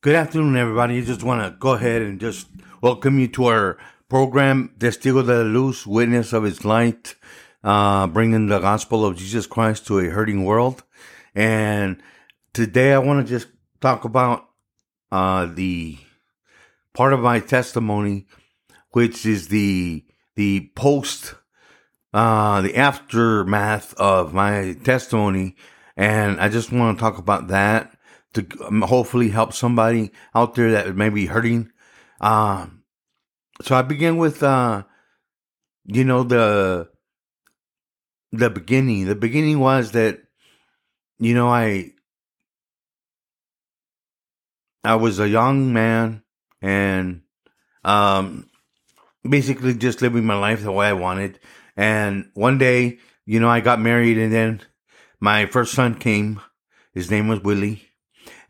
Good afternoon, everybody. I just want to go ahead and just welcome you to our program, Testigo de la Luz, Witness of His Light, uh, bringing the gospel of Jesus Christ to a hurting world. And today I want to just talk about uh, the part of my testimony, which is the the post, uh, the aftermath of my testimony, and I just want to talk about that to um, hopefully help somebody out there that may be hurting. Um, so I begin with, uh, you know, the the beginning. The beginning was that, you know, I I was a young man and um basically just living my life the way I wanted. And one day, you know, I got married and then my first son came. His name was Willie.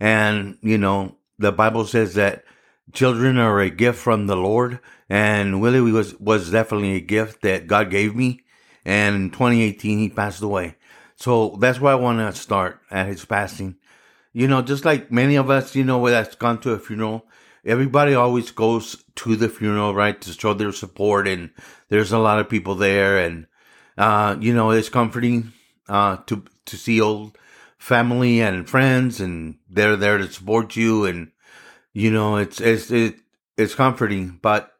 And, you know, the Bible says that children are a gift from the Lord. And Willie was, was definitely a gift that God gave me. And in 2018, he passed away. So that's where I want to start at his passing. You know, just like many of us, you know, that's gone to a funeral, everybody always goes to the funeral, right, to show their support. And there's a lot of people there. And, uh, you know, it's comforting, uh, to, to see old family and friends and they're there to support you. And, you know, it's, it's, it, it's comforting. But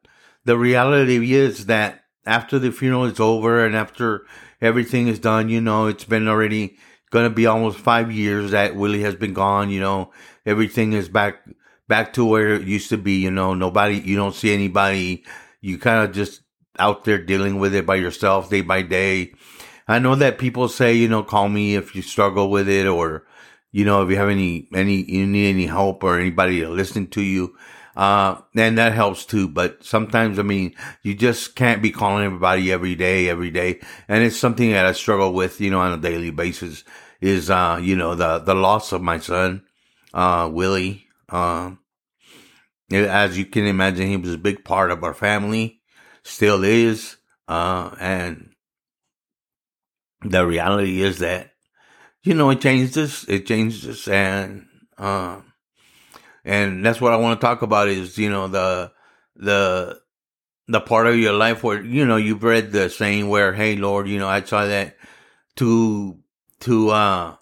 the reality is that after the funeral is over and after everything is done, you know, it's been already going to be almost five years that Willie has been gone. You know, everything is back, back to where it used to be. You know, nobody, you don't see anybody. You kind of just out there dealing with it by yourself day by day. I know that people say, you know, call me if you struggle with it or, you know, if you have any, any, you need any help or anybody to listen to you. Uh, and that helps too. But sometimes, I mean, you just can't be calling everybody every day, every day. And it's something that I struggle with, you know, on a daily basis is, uh, you know, the, the loss of my son, uh, Willie. Um, as you can imagine, he was a big part of our family, still is. Uh, and the reality is that, you know, it changed changes, it changed changes and, um, and that's what I want to talk about is you know the the the part of your life where you know you've read the saying where hey Lord you know I saw that to to uh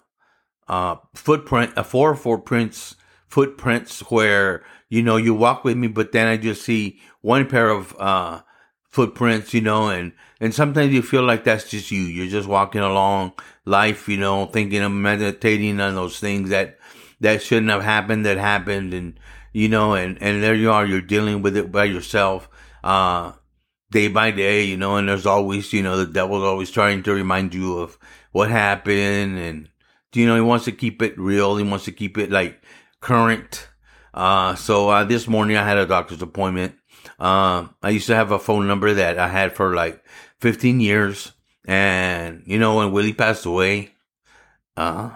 uh footprint uh, four footprints footprints where you know you walk with me but then I just see one pair of uh footprints you know and and sometimes you feel like that's just you. You're just walking along life you know thinking of meditating on those things that that shouldn't have happened that happened and you know and and there you are you're dealing with it by yourself uh day by day you know and there's always you know the devil's always trying to remind you of what happened and you know he wants to keep it real he wants to keep it like current. Uh so uh this morning i had a doctor's appointment um i used to have a phone number that i had for like 15 years and you know when willie passed away uh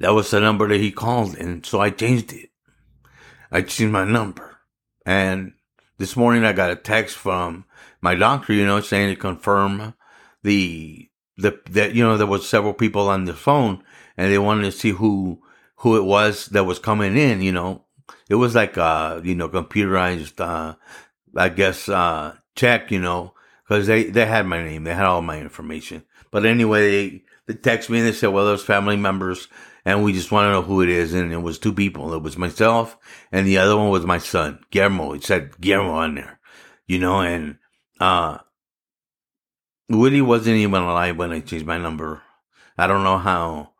that was the number that he called, and so I changed it. I changed my number. And this morning I got a text from my doctor, you know, saying to confirm the the that you know there was several people on the phone and they wanted to see who who it was that was coming in, you know. It was like uh, you know, computerized uh I guess uh check, you know, because they they had my name, they had all my information. But anyway, they, they text me and they said, well, those family members and we just want to know who it is. And it was two people. It was myself and the other one was my son, Guillermo. It said Guillermo on there, you know, and, uh, Willie wasn't even alive when I changed my number. I don't know how,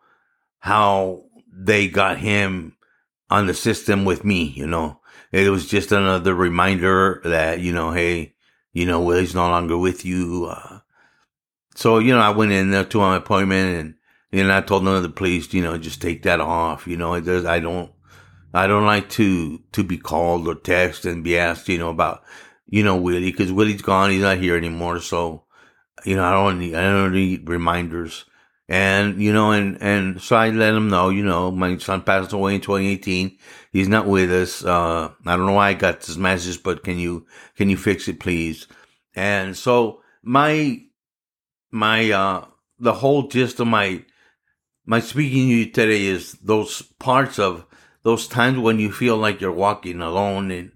how they got him on the system with me, you know. It was just another reminder that, you know, hey, you know, Willie's no longer with you. Uh, so, you know, I went in there to my appointment and, and I told them to please, you know, just take that off. You know, it does, I don't, I don't like to, to be called or text and be asked, you know, about, you know, Willie, cause Willie's gone. He's not here anymore. So, you know, I don't need, I don't need reminders. And, you know, and, and so I let him know, you know, my son passed away in 2018. He's not with us. Uh, I don't know why I got this message, but can you, can you fix it, please? And so my, my, uh, the whole gist of my, my speaking to you today is those parts of those times when you feel like you're walking alone and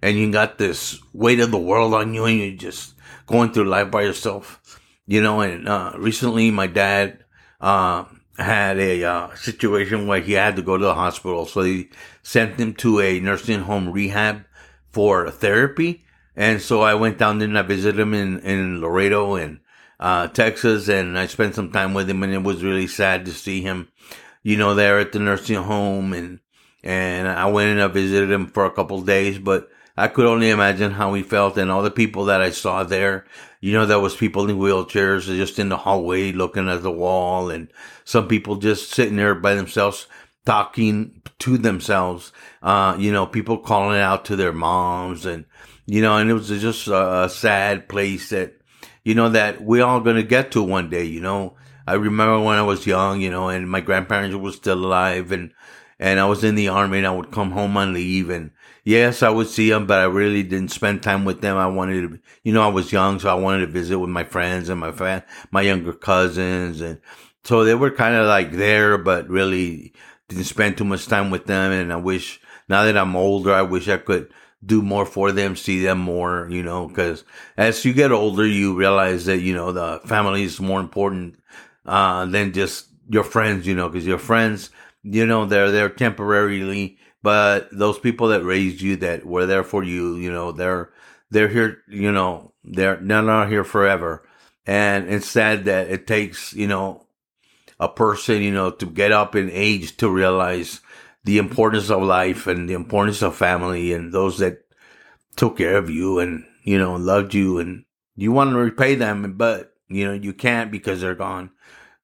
and you got this weight of the world on you and you're just going through life by yourself. You know, and uh, recently my dad uh, had a uh, situation where he had to go to the hospital, so he sent him to a nursing home rehab for therapy. And so I went down there and I visited him in, in Laredo and uh, Texas, and I spent some time with him, and it was really sad to see him, you know, there at the nursing home, and and I went and I visited him for a couple days, but I could only imagine how he felt, and all the people that I saw there, you know, there was people in wheelchairs just in the hallway looking at the wall, and some people just sitting there by themselves talking to themselves, uh, you know, people calling out to their moms, and you know, and it was just a, a sad place that you know, that we're all going to get to one day, you know. I remember when I was young, you know, and my grandparents were still alive and, and I was in the army and I would come home on leave and yes, I would see them, but I really didn't spend time with them. I wanted to, you know, I was young, so I wanted to visit with my friends and my fa- my younger cousins. And so they were kind of like there, but really didn't spend too much time with them. And I wish now that I'm older, I wish I could do more for them, see them more, you know, because as you get older, you realize that, you know, the family is more important, uh, than just your friends, you know, because your friends, you know, they're there temporarily, but those people that raised you, that were there for you, you know, they're, they're here, you know, they're, they're not here forever. And it's sad that it takes, you know, a person, you know, to get up in age to realize the importance of life and the importance of family and those that took care of you and, you know, loved you and you want to repay them, but, you know, you can't because they're gone.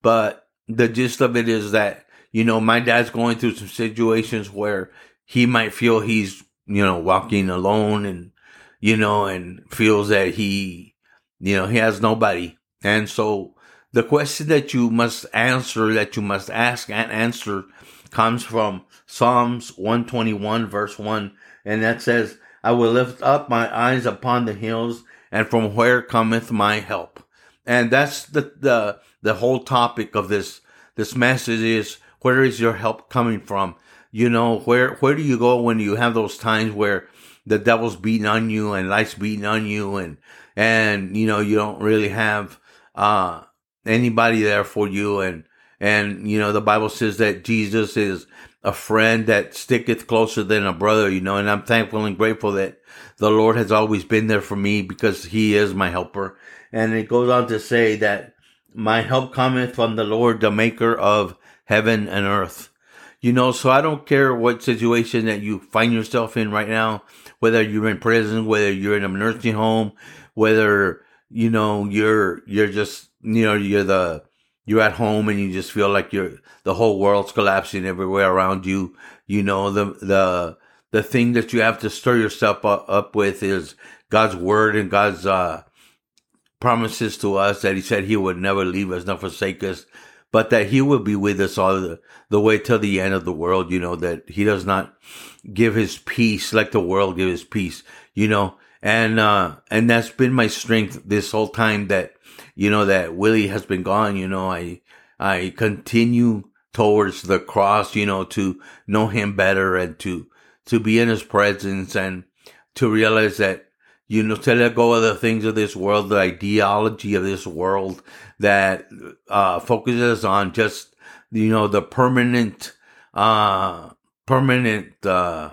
But the gist of it is that, you know, my dad's going through some situations where he might feel he's, you know, walking alone and, you know, and feels that he, you know, he has nobody. And so the question that you must answer, that you must ask and answer comes from Psalms 121 verse 1. And that says, I will lift up my eyes upon the hills and from where cometh my help. And that's the, the, the whole topic of this, this message is where is your help coming from? You know, where, where do you go when you have those times where the devil's beating on you and life's beating on you and, and, you know, you don't really have, uh, anybody there for you and, and, you know, the Bible says that Jesus is a friend that sticketh closer than a brother, you know, and I'm thankful and grateful that the Lord has always been there for me because he is my helper. And it goes on to say that my help cometh from the Lord, the maker of heaven and earth. You know, so I don't care what situation that you find yourself in right now, whether you're in prison, whether you're in a nursing home, whether, you know, you're, you're just, you know, you're the, you're at home and you just feel like you're the whole world's collapsing everywhere around you. You know the the the thing that you have to stir yourself up, with is God's word and God's uh, promises to us that He said He would never leave us, nor forsake us, but that He will be with us all the, the way till the end of the world. You know that He does not give His peace like the world gives His peace. You know, and uh, and that's been my strength this whole time that you know, that Willie has been gone, you know, I, I continue towards the cross, you know, to know him better and to, to be in his presence and to realize that, you know, to let go of the things of this world, the ideology of this world that, uh, focuses on just, you know, the permanent, uh, permanent, uh,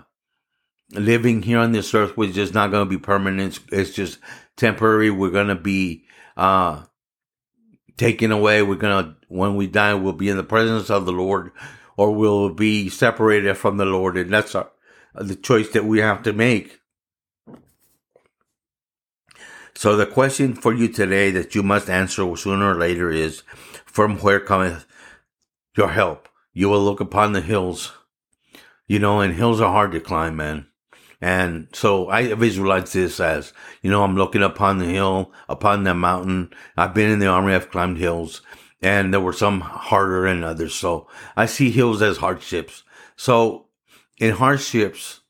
living here on this earth, which is not going to be permanent. It's just temporary. We're going to be, uh, taken away. We're gonna, when we die, we'll be in the presence of the Lord, or we'll be separated from the Lord, and that's our, the choice that we have to make. So the question for you today that you must answer sooner or later is, from where cometh your help? You will look upon the hills. You know, and hills are hard to climb, man. And so I visualize this as, you know, I'm looking upon the hill, upon the mountain. I've been in the army. I've climbed hills and there were some harder than others. So I see hills as hardships. So in hardships,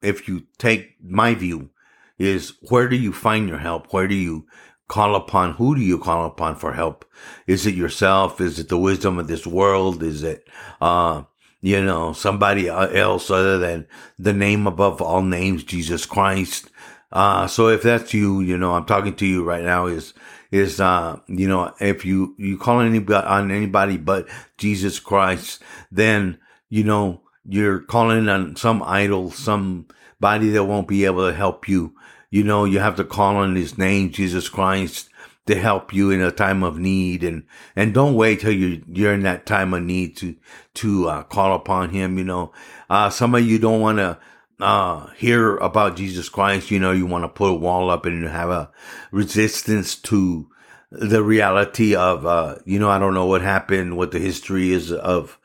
if you take my view is where do you find your help? Where do you call upon? Who do you call upon for help? Is it yourself? Is it the wisdom of this world? Is it, uh, you know, somebody else other than the name above all names, Jesus Christ? Uh, so if that's you, you know, I'm talking to you right now is, is, uh, you know, if you, you call anybody on anybody but Jesus Christ, then, you know, you're calling on some idol, somebody that won't be able to help you. You know, you have to call on his name, Jesus Christ, to help you in a time of need and, and don't wait till you, you're in that time of need to, to, uh, call upon him. You know, uh, some of you don't want to, uh, hear about Jesus Christ. You know, you want to put a wall up and have a resistance to the reality of, uh, you know, I don't know what happened, what the history is of,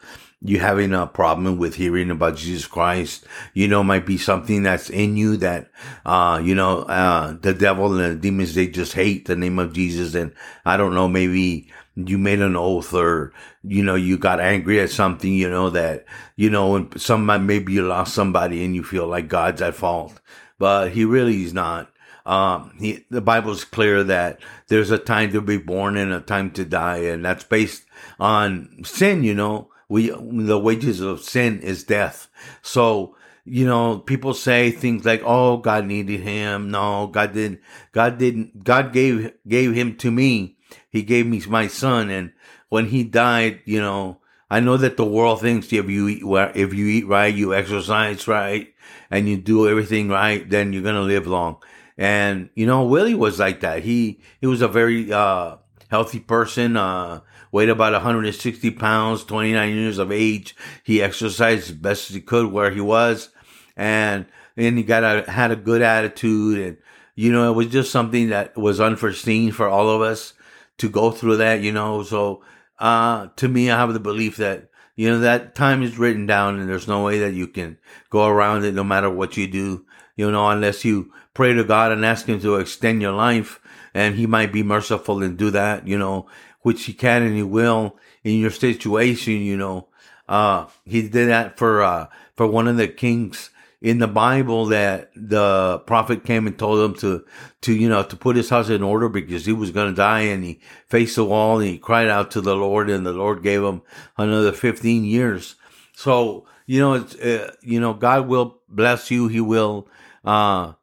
you having a problem with hearing about Jesus Christ, you know, might be something that's in you that, uh, you know, uh, the devil and the demons, they just hate the name of Jesus. And I don't know, maybe you made an oath or, you know, you got angry at something, you know, that, you know, and some, maybe you lost somebody and you feel like God's at fault, but he really is not. Um, he, the Bible's clear that there's a time to be born and a time to die. And that's based on sin, you know we the wages of sin is death. So you know, people say things like, "Oh, God needed him." No, God didn't. God didn't. God gave gave him to me. He gave me my son, and when he died, you know, I know that the world thinks if you eat if you eat right, you exercise right, and you do everything right, then you're gonna live long. And you know, Willie was like that. He he was a very uh, healthy person. Uh, weighed about 160 pounds, 29 years of age. He exercised as best as he could where he was. And then he got a, had a good attitude. And, you know, it was just something that was unforeseen for all of us to go through that, you know. So, uh, to me, I have the belief that, you know, that time is written down and there's no way that you can go around it no matter what you do, you know, unless you pray to God and ask Him to extend your life and He might be merciful and do that, you know which he can and he will in your situation, you know. Uh, he did that for, uh, for one of the kings in the Bible that the prophet came and told him to, to, you know, to put his house in order because he was going to die and he faced the wall and he cried out to the Lord and the Lord gave him another 15 years. So, you know, it's, uh, you know, God will bless you. He will, uh,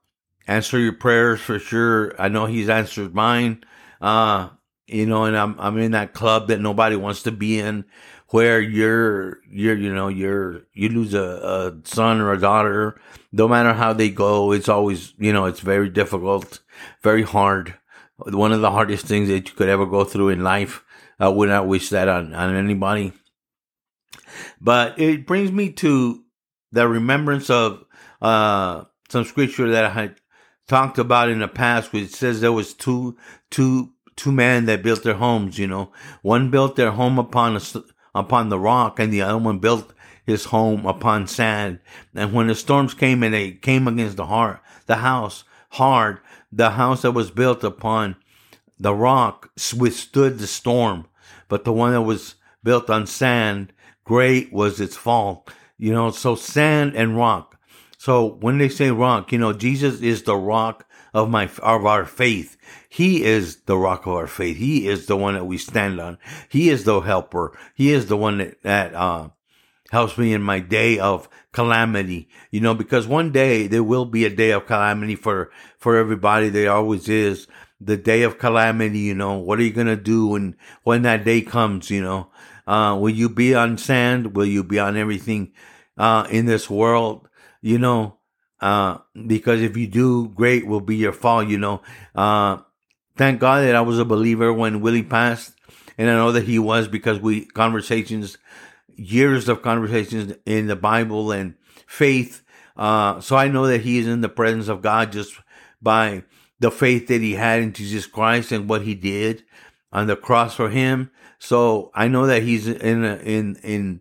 answer your prayers for sure. I know he's answered mine. Uh, you know, and I'm I'm in that club that nobody wants to be in, where you're you're you know you're you lose a, a son or a daughter, no matter how they go, it's always you know it's very difficult, very hard, one of the hardest things that you could ever go through in life. I would not wish that on on anybody. But it brings me to the remembrance of uh, some scripture that I had talked about in the past, which says there was two two two men that built their homes, you know. One built their home upon a, upon the rock and the other one built his home upon sand. And when the storms came and they came against the heart, the house hard, the house that was built upon the rock withstood the storm. But the one that was built on sand, great was its fall. You know, so sand and rock. So when they say rock, you know, Jesus is the rock of my of our faith. He is the rock of our faith. He is the one that we stand on. He is the helper. He is the one that, that uh, helps me in my day of calamity. You know, because one day there will be a day of calamity for for everybody. There always is the day of calamity. You know, what are you gonna do when when that day comes? You know, uh, will you be on sand? Will you be on everything uh, in this world? You know, uh, because if you do, great will be your fall, you know. Uh, thank God that I was a believer when Willie passed. And I know that he was because we, conversations, years of conversations in the Bible and faith. Uh, so I know that he is in the presence of God just by the faith that he had in Jesus Christ and what he did on the cross for him. So I know that he's in, a, in, in,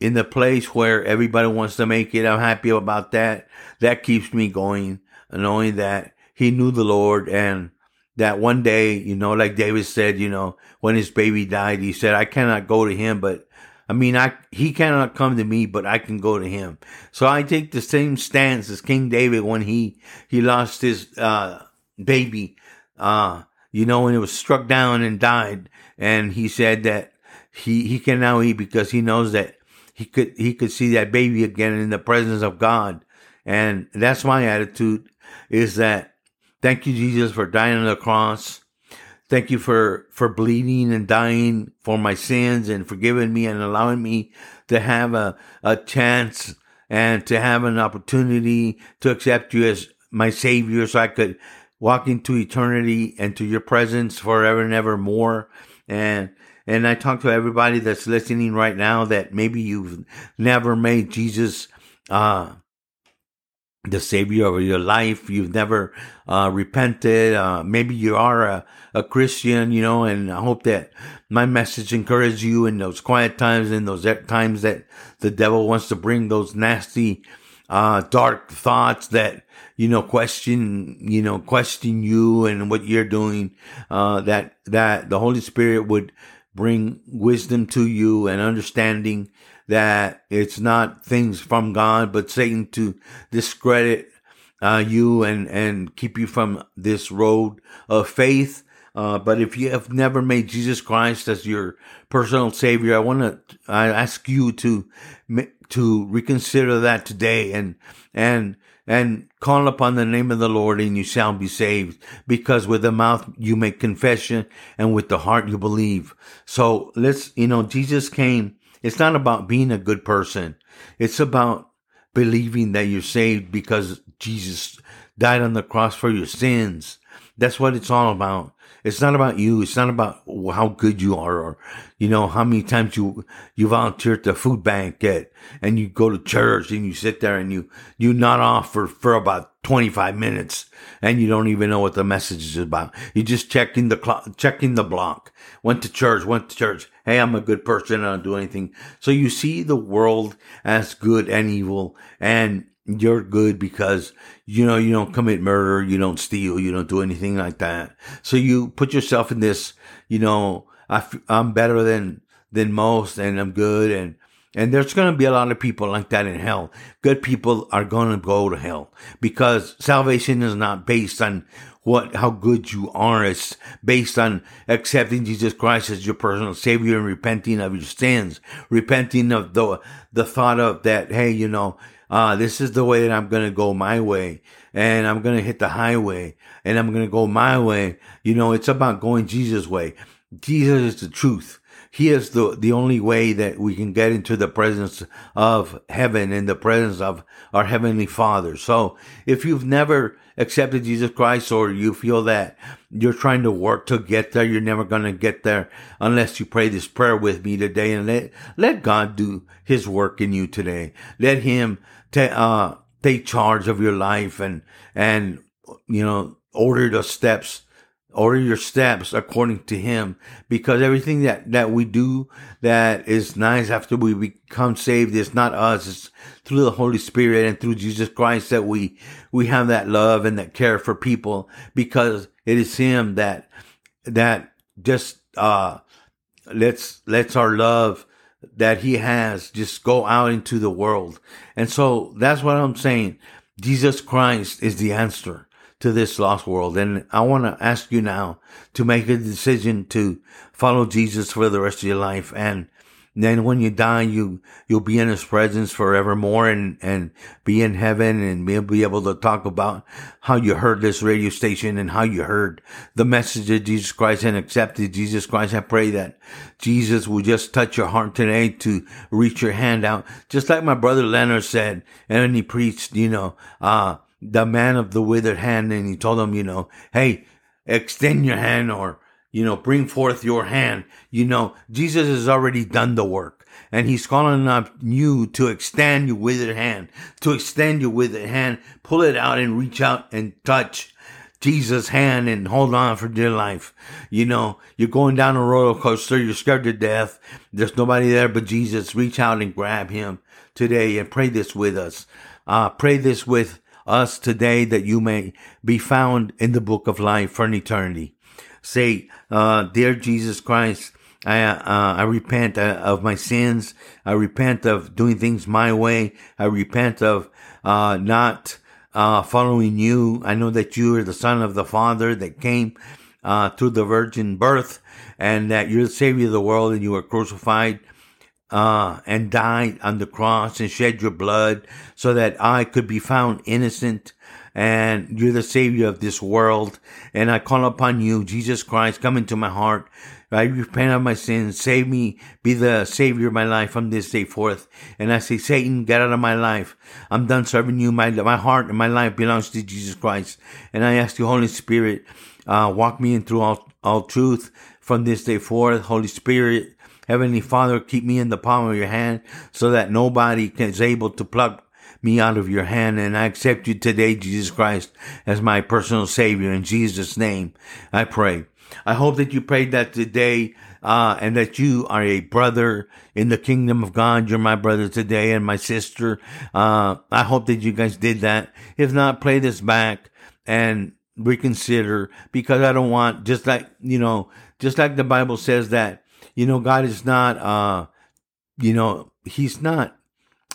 in the place where everybody wants to make it. I'm happy about that. That keeps me going, knowing that he knew the Lord and that one day, you know, like David said, you know, when his baby died, he said, I cannot go to him, but I mean, I, he cannot come to me, but I can go to him. So I take the same stance as King David when he, he lost his, uh, baby. Uh, you know, when it was struck down and died. And he said that he, he can now eat because he knows that he could, he could see that baby again in the presence of God. And that's my attitude is that thank you, Jesus, for dying on the cross. Thank you for, for bleeding and dying for my sins and forgiving me and allowing me to have a, a chance and to have an opportunity to accept you as my savior so I could walk into eternity and to your presence forever and ever more. And, and I talk to everybody that's listening right now that maybe you've never made Jesus, uh, the savior of your life. You've never uh, repented. Uh, maybe you are a, a Christian, you know, and I hope that my message encourages you in those quiet times, in those times that the devil wants to bring those nasty, uh, dark thoughts that, you know, question, you know, question you and what you're doing, uh, that, that the Holy Spirit would bring wisdom to you and understanding that it's not things from God, but Satan to discredit uh, you and, and keep you from this road of faith. Uh, but if you have never made Jesus Christ as your personal savior, I want to, I ask you to, to reconsider that today and, and, and call upon the name of the Lord and you shall be saved because with the mouth you make confession and with the heart you believe. So let's, you know, Jesus came it's not about being a good person. It's about believing that you're saved because Jesus died on the cross for your sins. That's what it's all about. It's not about you. It's not about how good you are or, you know, how many times you, you volunteer at the food bank at, and you go to church and you sit there and you, you nod off for, for about 25 minutes and you don't even know what the message is about. You're just checking the clock, checking the block. Went to church, went to church. Hey, I'm a good person. I don't do anything. So you see the world as good and evil and you're good because you know you don't commit murder, you don't steal, you don't do anything like that. So you put yourself in this, you know, I, I'm better than than most, and I'm good, and and there's going to be a lot of people like that in hell. Good people are going to go to hell because salvation is not based on what, how good you are. It's based on accepting Jesus Christ as your personal savior and repenting of your sins, repenting of the, the thought of that, hey, you know, uh, this is the way that I'm going to go my way and I'm going to hit the highway and I'm going to go my way. You know, it's about going Jesus' way. Jesus is the truth. He is the, the only way that we can get into the presence of heaven and the presence of our heavenly father. So if you've never accepted Jesus Christ or you feel that you're trying to work to get there, you're never going to get there unless you pray this prayer with me today and let, let God do his work in you today. Let him ta- uh, take charge of your life and, and, you know, order the steps order your steps according to him because everything that that we do that is nice after we become saved is not us. It's through the holy spirit and through jesus christ that we we have that love and that care for people because it is him that that just uh lets lets our love that he has just go out into the world. And so that's what i'm saying. Jesus christ is the answer to this lost world. And I want to ask you now to make a decision to follow Jesus for the rest of your life. And then when you die, you, you'll be in his presence forevermore and, and be in heaven and be, be able to talk about how you heard this radio station and how you heard the message of Jesus Christ and accepted Jesus Christ. I pray that Jesus will just touch your heart today to reach your hand out. Just like my brother Leonard said, and he preached, you know, uh, the man of the withered hand and he told him, you know, hey, extend your hand or, you know, bring forth your hand. You know, Jesus has already done the work and he's calling up you to extend your withered hand, to extend your withered hand, pull it out and reach out and touch Jesus' hand and hold on for dear life. You know, you're going down a roller coaster, you're scared to death. There's nobody there but Jesus. Reach out and grab him today and pray this with us. Uh, pray this with us today that you may be found in the book of life for an eternity. Say, uh, dear Jesus Christ, I, uh, I repent uh, of my sins. I repent of doing things my way. I repent of, uh, not, uh, following you. I know that you are the son of the father that came uh, through the virgin birth, and that you're the Savior of the world, and you were crucified uh, and died on the cross and shed your blood so that I could be found innocent. And you're the Savior of this world. And I call upon you, Jesus Christ, come into my heart. I repent of my sins. Save me. Be the Savior of my life from this day forth. And I say, Satan, get out of my life. I'm done serving you. My, my heart and my life belongs to Jesus Christ. And I ask you, Holy Spirit, uh, walk me in through all, all truth from this day forth. Holy Spirit, Heavenly Father, keep me in the palm of your hand so that nobody is able to pluck me out of your hand. And I accept you today, Jesus Christ, as my personal Savior. In Jesus' name, I pray. I hope that you prayed that today, uh, and that you are a brother in the kingdom of God. You're my brother today and my sister. Uh, I hope that you guys did that. If not, play this back and reconsider because I don't want, just like, you know, just like the Bible says that you know, God is not, uh, you know, He's not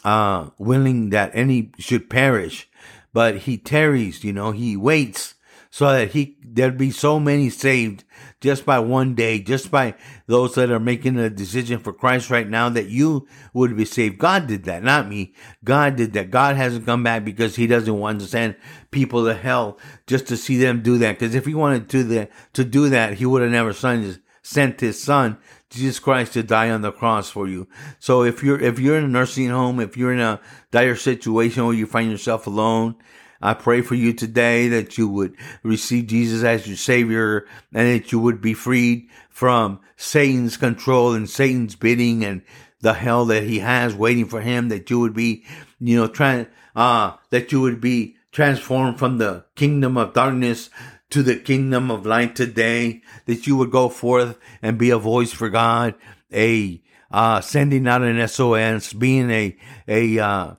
uh, willing that any should perish, but He tarries. You know, He waits so that He there'd be so many saved just by one day, just by those that are making a decision for Christ right now that you would be saved. God did that, not me. God did that. God hasn't come back because He doesn't want to send people to hell just to see them do that. Because if He wanted to the to do that, He would have never sent His sent His Son Jesus Christ to die on the cross for you. So if you're if you're in a nursing home, if you're in a dire situation where you find yourself alone, I pray for you today that you would receive Jesus as your Savior and that you would be freed from Satan's control and Satan's bidding and the hell that he has waiting for him, that you would be, you know, trying, uh, that you would be transformed from the kingdom of darkness to the kingdom of light today, that you would go forth and be a voice for God, a uh, sending out an SOS, being a a uh,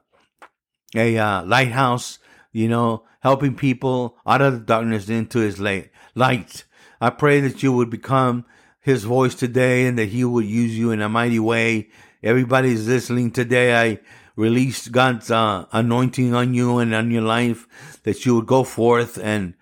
a uh, lighthouse, you know, helping people out of the darkness into His light. Light. I pray that you would become His voice today, and that He would use you in a mighty way. Everybody's listening today. I release God's uh, anointing on you and on your life, that you would go forth and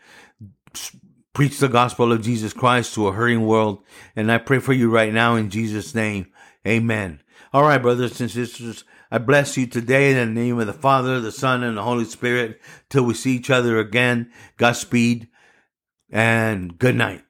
preach the gospel of Jesus Christ to a hurting world. And I pray for you right now in Jesus' name. Amen. All right, brothers and sisters, I bless you today in the name of the Father, the Son, and the Holy Spirit till we see each other again. Godspeed and good night.